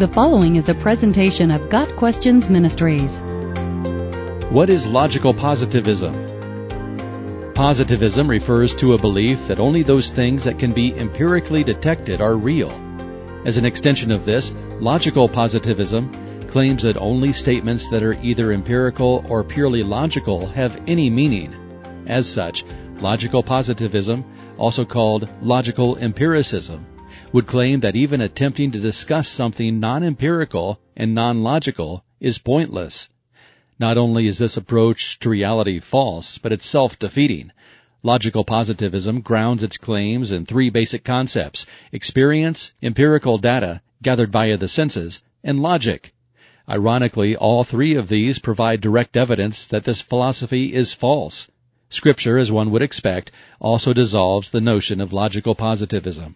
The following is a presentation of Got Questions Ministries. What is logical positivism? Positivism refers to a belief that only those things that can be empirically detected are real. As an extension of this, logical positivism claims that only statements that are either empirical or purely logical have any meaning. As such, logical positivism, also called logical empiricism, would claim that even attempting to discuss something non-empirical and non-logical is pointless. Not only is this approach to reality false, but it's self-defeating. Logical positivism grounds its claims in three basic concepts, experience, empirical data gathered via the senses, and logic. Ironically, all three of these provide direct evidence that this philosophy is false. Scripture, as one would expect, also dissolves the notion of logical positivism.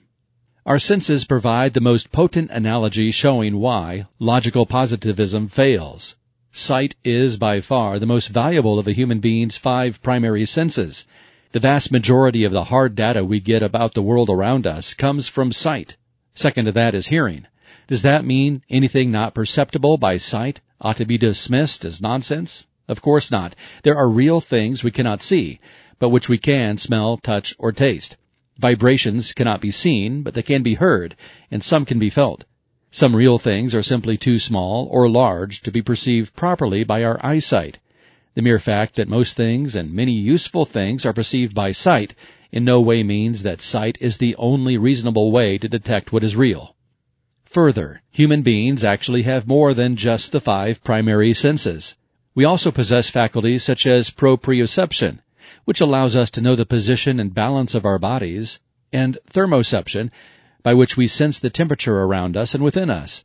Our senses provide the most potent analogy showing why logical positivism fails. Sight is by far the most valuable of a human being's five primary senses. The vast majority of the hard data we get about the world around us comes from sight. Second to that is hearing. Does that mean anything not perceptible by sight ought to be dismissed as nonsense? Of course not. There are real things we cannot see, but which we can smell, touch, or taste. Vibrations cannot be seen, but they can be heard, and some can be felt. Some real things are simply too small or large to be perceived properly by our eyesight. The mere fact that most things and many useful things are perceived by sight in no way means that sight is the only reasonable way to detect what is real. Further, human beings actually have more than just the five primary senses. We also possess faculties such as proprioception, which allows us to know the position and balance of our bodies, and thermoception, by which we sense the temperature around us and within us.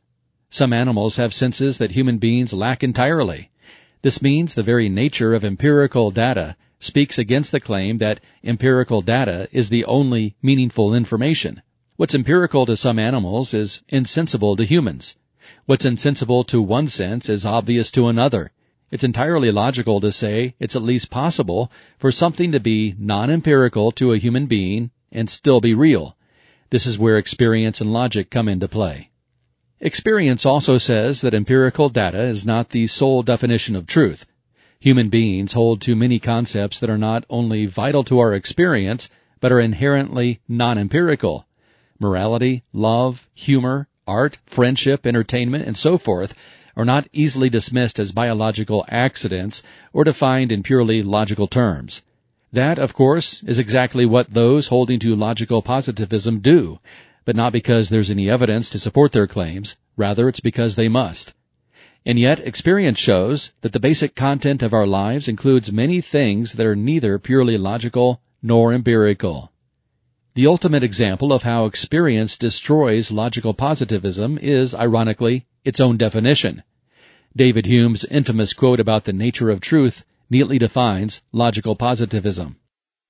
Some animals have senses that human beings lack entirely. This means the very nature of empirical data speaks against the claim that empirical data is the only meaningful information. What's empirical to some animals is insensible to humans. What's insensible to one sense is obvious to another, it's entirely logical to say it's at least possible for something to be non-empirical to a human being and still be real. This is where experience and logic come into play. Experience also says that empirical data is not the sole definition of truth. Human beings hold to many concepts that are not only vital to our experience, but are inherently non-empirical. Morality, love, humor, art, friendship, entertainment, and so forth are not easily dismissed as biological accidents or defined in purely logical terms. That, of course, is exactly what those holding to logical positivism do, but not because there's any evidence to support their claims, rather it's because they must. And yet, experience shows that the basic content of our lives includes many things that are neither purely logical nor empirical. The ultimate example of how experience destroys logical positivism is, ironically, its own definition. David Hume's infamous quote about the nature of truth neatly defines logical positivism.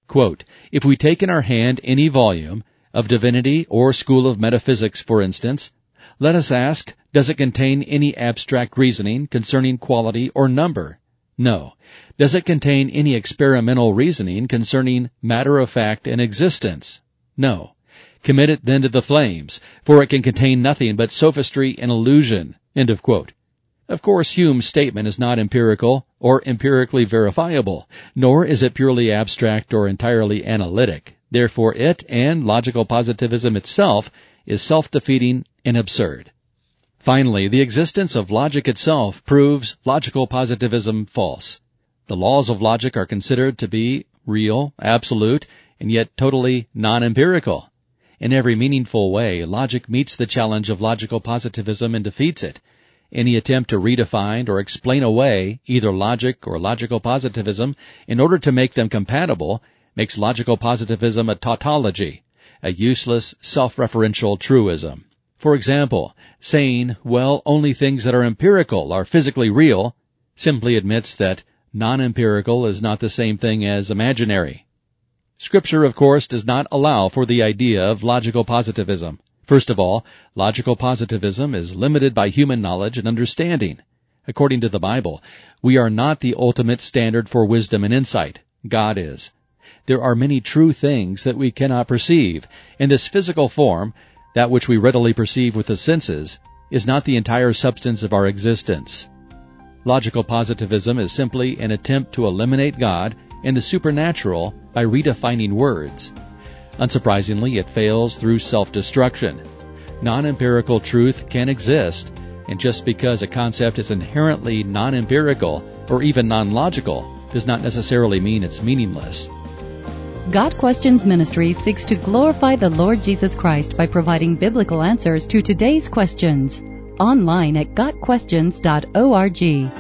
Quote, if we take in our hand any volume, of divinity or school of metaphysics for instance, let us ask, does it contain any abstract reasoning concerning quality or number? No. Does it contain any experimental reasoning concerning matter of fact and existence? No. Commit it then to the flames, for it can contain nothing but sophistry and illusion. Of. Of course, Hume's statement is not empirical or empirically verifiable, nor is it purely abstract or entirely analytic. Therefore, it and logical positivism itself is self-defeating and absurd. Finally, the existence of logic itself proves logical positivism false. The laws of logic are considered to be real, absolute, and yet totally non-empirical. In every meaningful way, logic meets the challenge of logical positivism and defeats it. Any attempt to redefine or explain away either logic or logical positivism in order to make them compatible makes logical positivism a tautology, a useless, self-referential truism. For example, saying, well, only things that are empirical are physically real simply admits that non-empirical is not the same thing as imaginary. Scripture, of course, does not allow for the idea of logical positivism. First of all, logical positivism is limited by human knowledge and understanding. According to the Bible, we are not the ultimate standard for wisdom and insight. God is. There are many true things that we cannot perceive. In this physical form, that which we readily perceive with the senses, is not the entire substance of our existence. Logical positivism is simply an attempt to eliminate God and the supernatural by redefining words. Unsurprisingly, it fails through self-destruction. Non-empirical truth can exist, and just because a concept is inherently non-empirical or even non-logical does not necessarily mean it's meaningless. Got Questions Ministry seeks to glorify the Lord Jesus Christ by providing biblical answers to today's questions. Online at GotQuestions.org.